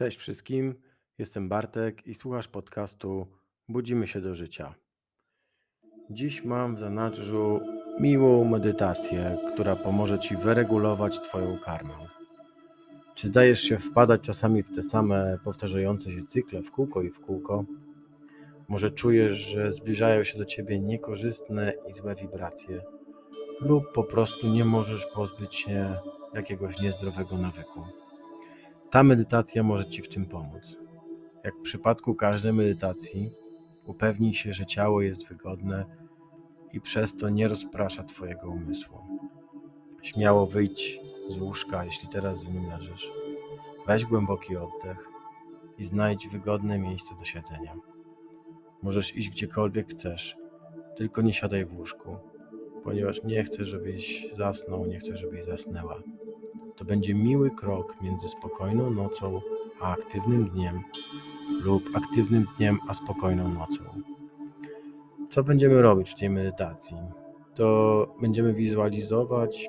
Cześć wszystkim, jestem Bartek i słuchasz podcastu Budzimy się do życia. Dziś mam w zanadrzu miłą medytację, która pomoże Ci wyregulować Twoją karmę. Czy zdajesz się wpadać czasami w te same powtarzające się cykle w kółko i w kółko? Może czujesz, że zbliżają się do Ciebie niekorzystne i złe wibracje, lub po prostu nie możesz pozbyć się jakiegoś niezdrowego nawyku. Ta medytacja może Ci w tym pomóc. Jak w przypadku każdej medytacji, upewnij się, że ciało jest wygodne i przez to nie rozprasza Twojego umysłu. Śmiało wyjdź z łóżka, jeśli teraz z nim leżysz. Weź głęboki oddech i znajdź wygodne miejsce do siedzenia. Możesz iść gdziekolwiek chcesz, tylko nie siadaj w łóżku, ponieważ nie chcę, żebyś zasnął, nie chcę, żebyś zasnęła. To będzie miły krok między spokojną nocą a aktywnym dniem, lub aktywnym dniem a spokojną nocą. Co będziemy robić w tej medytacji? To będziemy wizualizować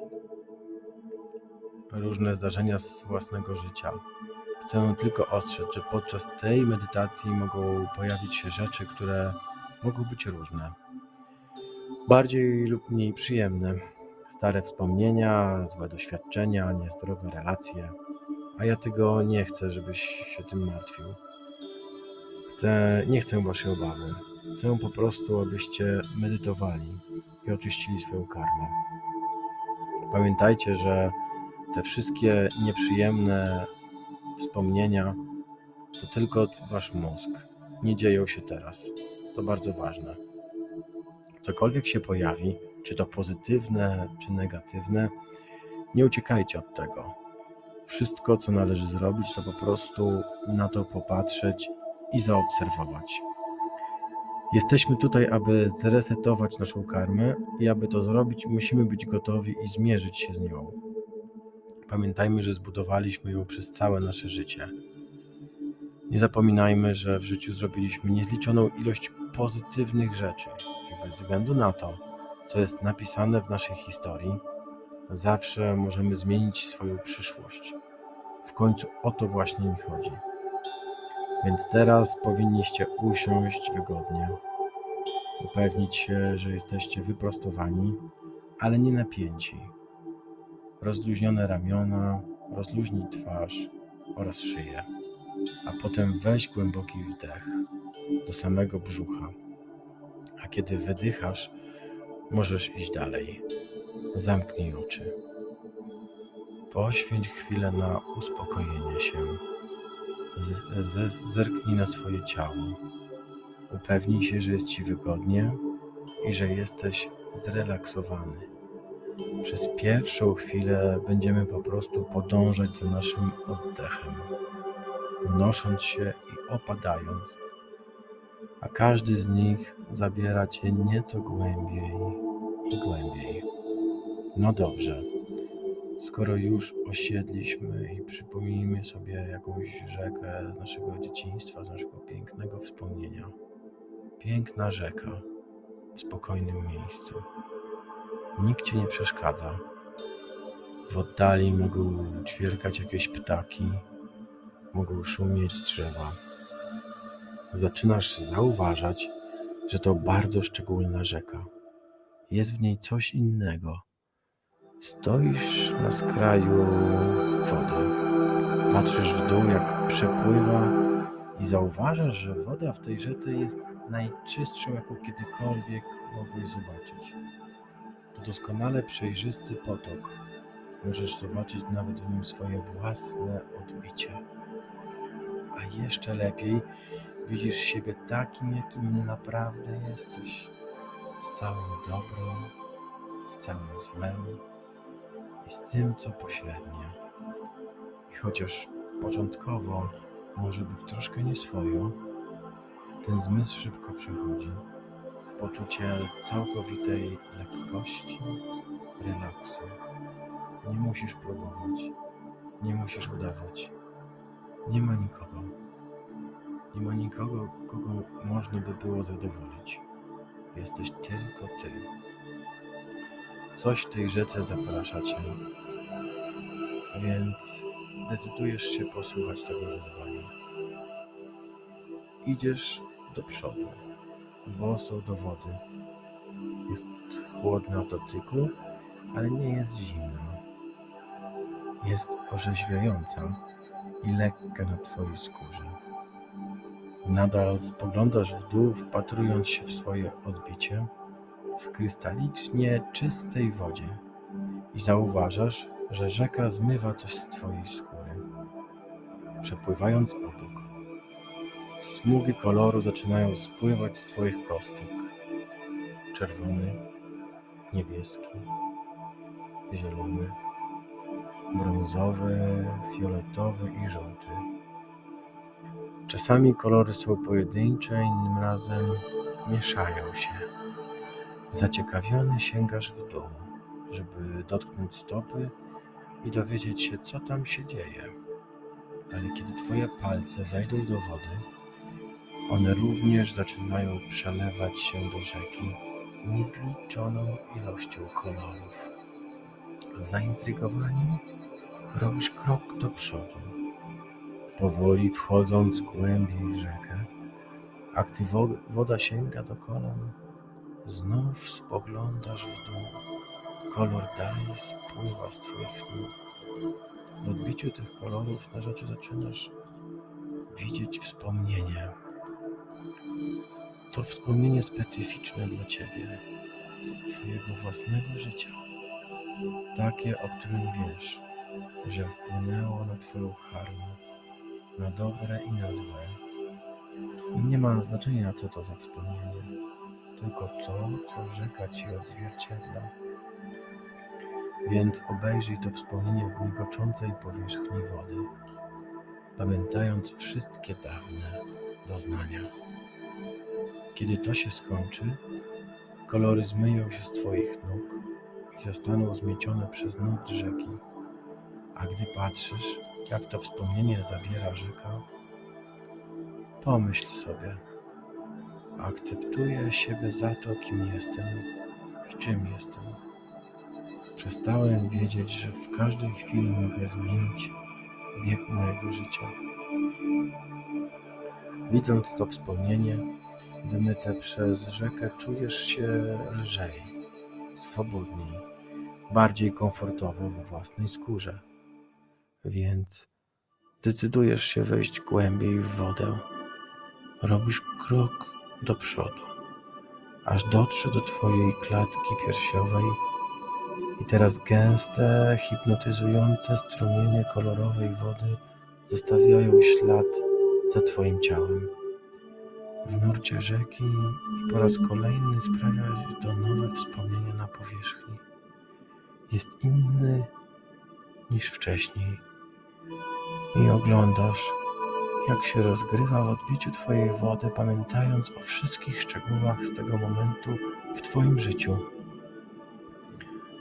różne zdarzenia z własnego życia. Chcę tylko ostrzec, że podczas tej medytacji mogą pojawić się rzeczy, które mogą być różne. Bardziej lub mniej przyjemne. Stare wspomnienia, złe doświadczenia, niezdrowe relacje. A ja tego nie chcę, żebyś się tym martwił. Chcę, nie chcę waszej obawy. Chcę po prostu, abyście medytowali i oczyścili swoją karmę. Pamiętajcie, że te wszystkie nieprzyjemne wspomnienia to tylko wasz mózg. Nie dzieją się teraz. To bardzo ważne. Cokolwiek się pojawi, czy to pozytywne, czy negatywne, nie uciekajcie od tego. Wszystko, co należy zrobić, to po prostu na to popatrzeć i zaobserwować. Jesteśmy tutaj, aby zresetować naszą karmę i aby to zrobić, musimy być gotowi i zmierzyć się z nią. Pamiętajmy, że zbudowaliśmy ją przez całe nasze życie. Nie zapominajmy, że w życiu zrobiliśmy niezliczoną ilość pozytywnych rzeczy i bez względu na to, co jest napisane w naszej historii, zawsze możemy zmienić swoją przyszłość. W końcu o to właśnie mi chodzi. Więc teraz powinniście usiąść wygodnie, upewnić się, że jesteście wyprostowani, ale nie napięci. Rozluźnione ramiona, rozluźnij twarz oraz szyję, a potem weź głęboki wdech do samego brzucha. A kiedy wydychasz, możesz iść dalej. Zamknij oczy. Poświęć chwilę na uspokojenie się. Zerknij na swoje ciało. Upewnij się, że jest Ci wygodnie i że jesteś zrelaksowany. Przez pierwszą chwilę będziemy po prostu podążać za naszym oddechem, unosząc się i opadając, a każdy z nich zabiera Cię nieco głębiej i głębiej. No dobrze. Skoro już osiedliśmy i przypomnijmy sobie jakąś rzekę z naszego dzieciństwa, z naszego pięknego wspomnienia. Piękna rzeka w spokojnym miejscu. Nikt ci nie przeszkadza. W oddali mogą ćwierkać jakieś ptaki, mogą szumieć drzewa. Zaczynasz zauważać, że to bardzo szczególna rzeka. Jest w niej coś innego Stoisz na skraju wody. Patrzysz w dół, jak przepływa, i zauważasz, że woda w tej rzece jest najczystszą, jaką kiedykolwiek mogłeś zobaczyć. To doskonale przejrzysty potok. Możesz zobaczyć nawet w nim swoje własne odbicie. A jeszcze lepiej widzisz siebie takim, jakim naprawdę jesteś. Z całym dobrem, z całym złem i z tym, co pośrednie. I chociaż początkowo może być troszkę nieswojo, ten zmysł szybko przechodzi w poczucie całkowitej lekkości, relaksu. Nie musisz próbować, nie musisz udawać. Nie ma nikogo. Nie ma nikogo, kogo można by było zadowolić. Jesteś tylko ty. Coś w tej rzece zaprasza cię. Więc decydujesz się posłuchać tego wyzwania. Idziesz do przodu, boso do wody. Jest chłodna w dotyku, ale nie jest zimna. Jest orzeźwiająca i lekka na twojej skórze. Nadal spoglądasz w dół, wpatrując się w swoje odbicie w krystalicznie czystej wodzie i zauważasz, że rzeka zmywa coś z twojej skóry. Przepływając obok, smugi koloru zaczynają spływać z twoich kostek. Czerwony, niebieski, zielony, brązowy, fioletowy i żółty. Czasami kolory są pojedyncze, innym razem mieszają się. Zaciekawiony sięgasz w dół, żeby dotknąć stopy i dowiedzieć się, co tam się dzieje. Ale kiedy twoje palce wejdą do wody, one również zaczynają przelewać się do rzeki niezliczoną ilością kolorów. Zaintrygowani robisz krok do przodu, powoli wchodząc głębiej w rzekę, a gdy woda sięga do kolan, znów spoglądasz w dół. Kolor dalej spływa z twoich nóg. W odbiciu tych kolorów na rzeczy zaczynasz widzieć wspomnienie. To wspomnienie specyficzne dla ciebie, z twojego własnego życia. Takie, o którym wiesz, że wpłynęło na twoją karmę, na dobre i na złe. I nie ma znaczenia, co to za wspomnienie, tylko to, co rzeka ci odzwierciedla. Więc obejrzyj to wspomnienie w migoczącej powierzchni wody, pamiętając wszystkie dawne doznania. Kiedy to się skończy, kolory zmyją się z Twoich nóg i zostaną zmiecione przez nut rzeki. A gdy patrzysz, jak to wspomnienie zabiera rzeka, pomyśl sobie, akceptuję siebie za to, kim jestem i czym jestem. Przestałem wiedzieć, że w każdej chwili mogę zmienić bieg mojego życia. Widząc to wspomnienie, wymyte przez rzekę, czujesz się lżej, swobodniej, bardziej komfortowo we własnej skórze. Więc decydujesz się wejść głębiej w wodę. Robisz krok do przodu, aż dotrze do Twojej klatki piersiowej i teraz gęste, hipnotyzujące strumienie kolorowej wody zostawiają ślad za Twoim ciałem. W nurcie rzeki i po raz kolejny sprawia to nowe wspomnienie na powierzchni. Jest inny niż wcześniej i oglądasz, jak się rozgrywa w odbiciu Twojej wody, pamiętając o wszystkich szczegółach z tego momentu w Twoim życiu.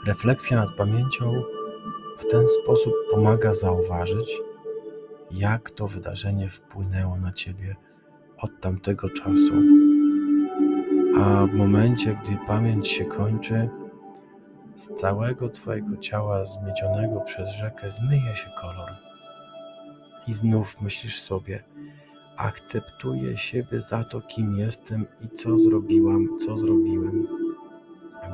Refleksja nad pamięcią w ten sposób pomaga zauważyć, jak to wydarzenie wpłynęło na Ciebie od tamtego czasu. A w momencie, gdy pamięć się kończy, z całego Twojego ciała zmiecionego przez rzekę zmyje się kolor. I znów myślisz sobie, akceptuję siebie za to, kim jestem i co zrobiłam, co zrobiłem,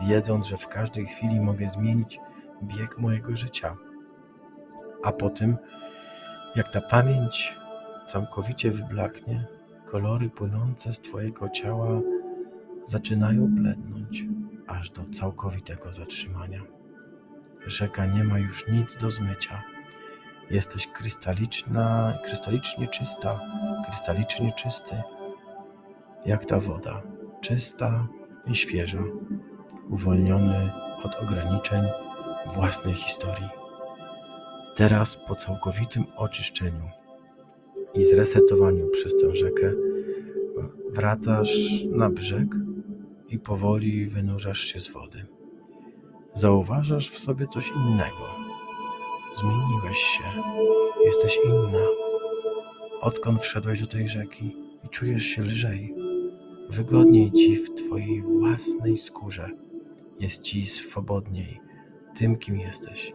wiedząc, że w każdej chwili mogę zmienić bieg mojego życia. A po tym, jak ta pamięć całkowicie wyblaknie, kolory płynące z Twojego ciała zaczynają blednąć aż do całkowitego zatrzymania. Rzeka nie ma już nic do zmycia. Jesteś krystaliczna, krystalicznie czysta, krystalicznie czysty, jak ta woda, czysta i świeża, uwolniony od ograniczeń własnej historii. Teraz po całkowitym oczyszczeniu i zresetowaniu przez tę rzekę wracasz na brzeg i powoli wynurzasz się z wody. Zauważasz w sobie coś innego. Zmieniłeś się, jesteś inna. Odkąd wszedłeś do tej rzeki i czujesz się lżej, wygodniej ci w twojej własnej skórze, jest ci swobodniej tym, kim jesteś.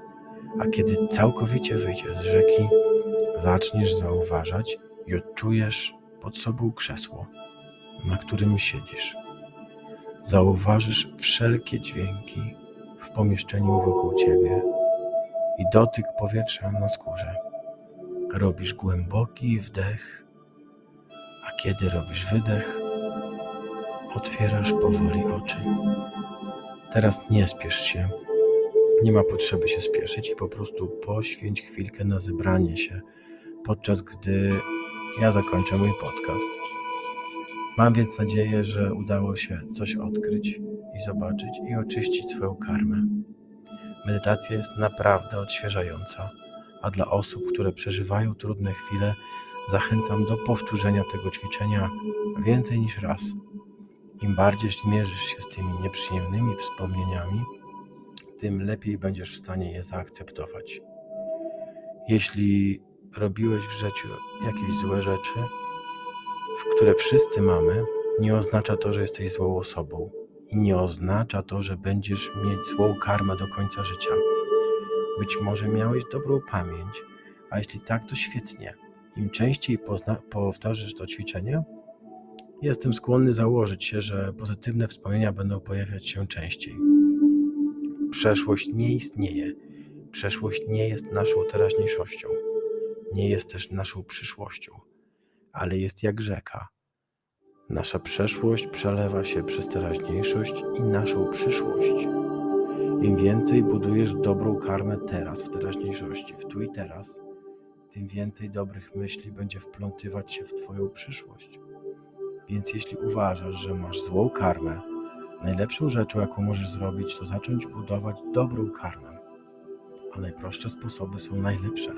A kiedy całkowicie wyjdziesz z rzeki, zaczniesz zauważać i odczujesz pod sobą krzesło, na którym siedzisz. Zauważysz wszelkie dźwięki w pomieszczeniu wokół ciebie i dotyk powietrza na skórze. Robisz głęboki wdech, a kiedy robisz wydech, otwierasz powoli oczy. Teraz nie spiesz się. Nie ma potrzeby się spieszyć i po prostu poświęć chwilkę na zebranie się, podczas gdy ja zakończę mój podcast. Mam więc nadzieję, że udało się coś odkryć i zobaczyć i oczyścić swoją karmę. Medytacja jest naprawdę odświeżająca, a dla osób, które przeżywają trudne chwile, zachęcam do powtórzenia tego ćwiczenia więcej niż raz. Im bardziej zmierzysz się z tymi nieprzyjemnymi wspomnieniami, tym lepiej będziesz w stanie je zaakceptować. Jeśli robiłeś w życiu jakieś złe rzeczy, które wszyscy mamy, nie oznacza to, że jesteś złą osobą i nie oznacza to, że będziesz mieć złą karmę do końca życia. Być może miałeś dobrą pamięć, a jeśli tak, to świetnie. Im częściej powtarzasz to ćwiczenie, jestem skłonny założyć się, że pozytywne wspomnienia będą pojawiać się częściej. Przeszłość nie istnieje. Przeszłość nie jest naszą teraźniejszością. Nie jest też naszą przyszłością, ale jest jak rzeka. Nasza przeszłość przelewa się przez teraźniejszość i naszą przyszłość. Im więcej budujesz dobrą karmę teraz, w teraźniejszości, w tu i teraz, tym więcej dobrych myśli będzie wplątywać się w Twoją przyszłość. Więc jeśli uważasz, że masz złą karmę, najlepszą rzeczą, jaką możesz zrobić, to zacząć budować dobrą karmę. A najprostsze sposoby są najlepsze.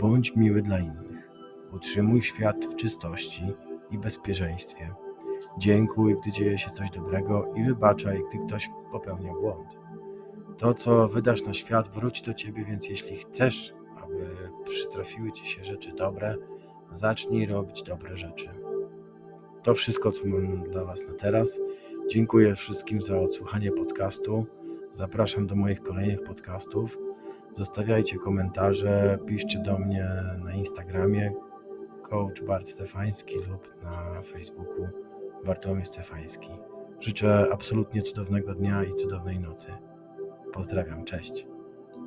Bądź miły dla innych. Utrzymuj świat w czystości i bezpieczeństwie. Dziękuj, gdy dzieje się coś dobrego i wybaczaj, gdy ktoś popełnia błąd. To, co wydasz na świat, wróci do ciebie, więc jeśli chcesz, aby przytrafiły ci się rzeczy dobre, zacznij robić dobre rzeczy. To wszystko, co mam dla Was na teraz. Dziękuję wszystkim za odsłuchanie podcastu. Zapraszam do moich kolejnych podcastów. Zostawiajcie komentarze, piszcie do mnie na Instagramie coach Bart Stefański lub na Facebooku Bartłomiej Stefański. Życzę absolutnie cudownego dnia i cudownej nocy. Pozdrawiam, cześć.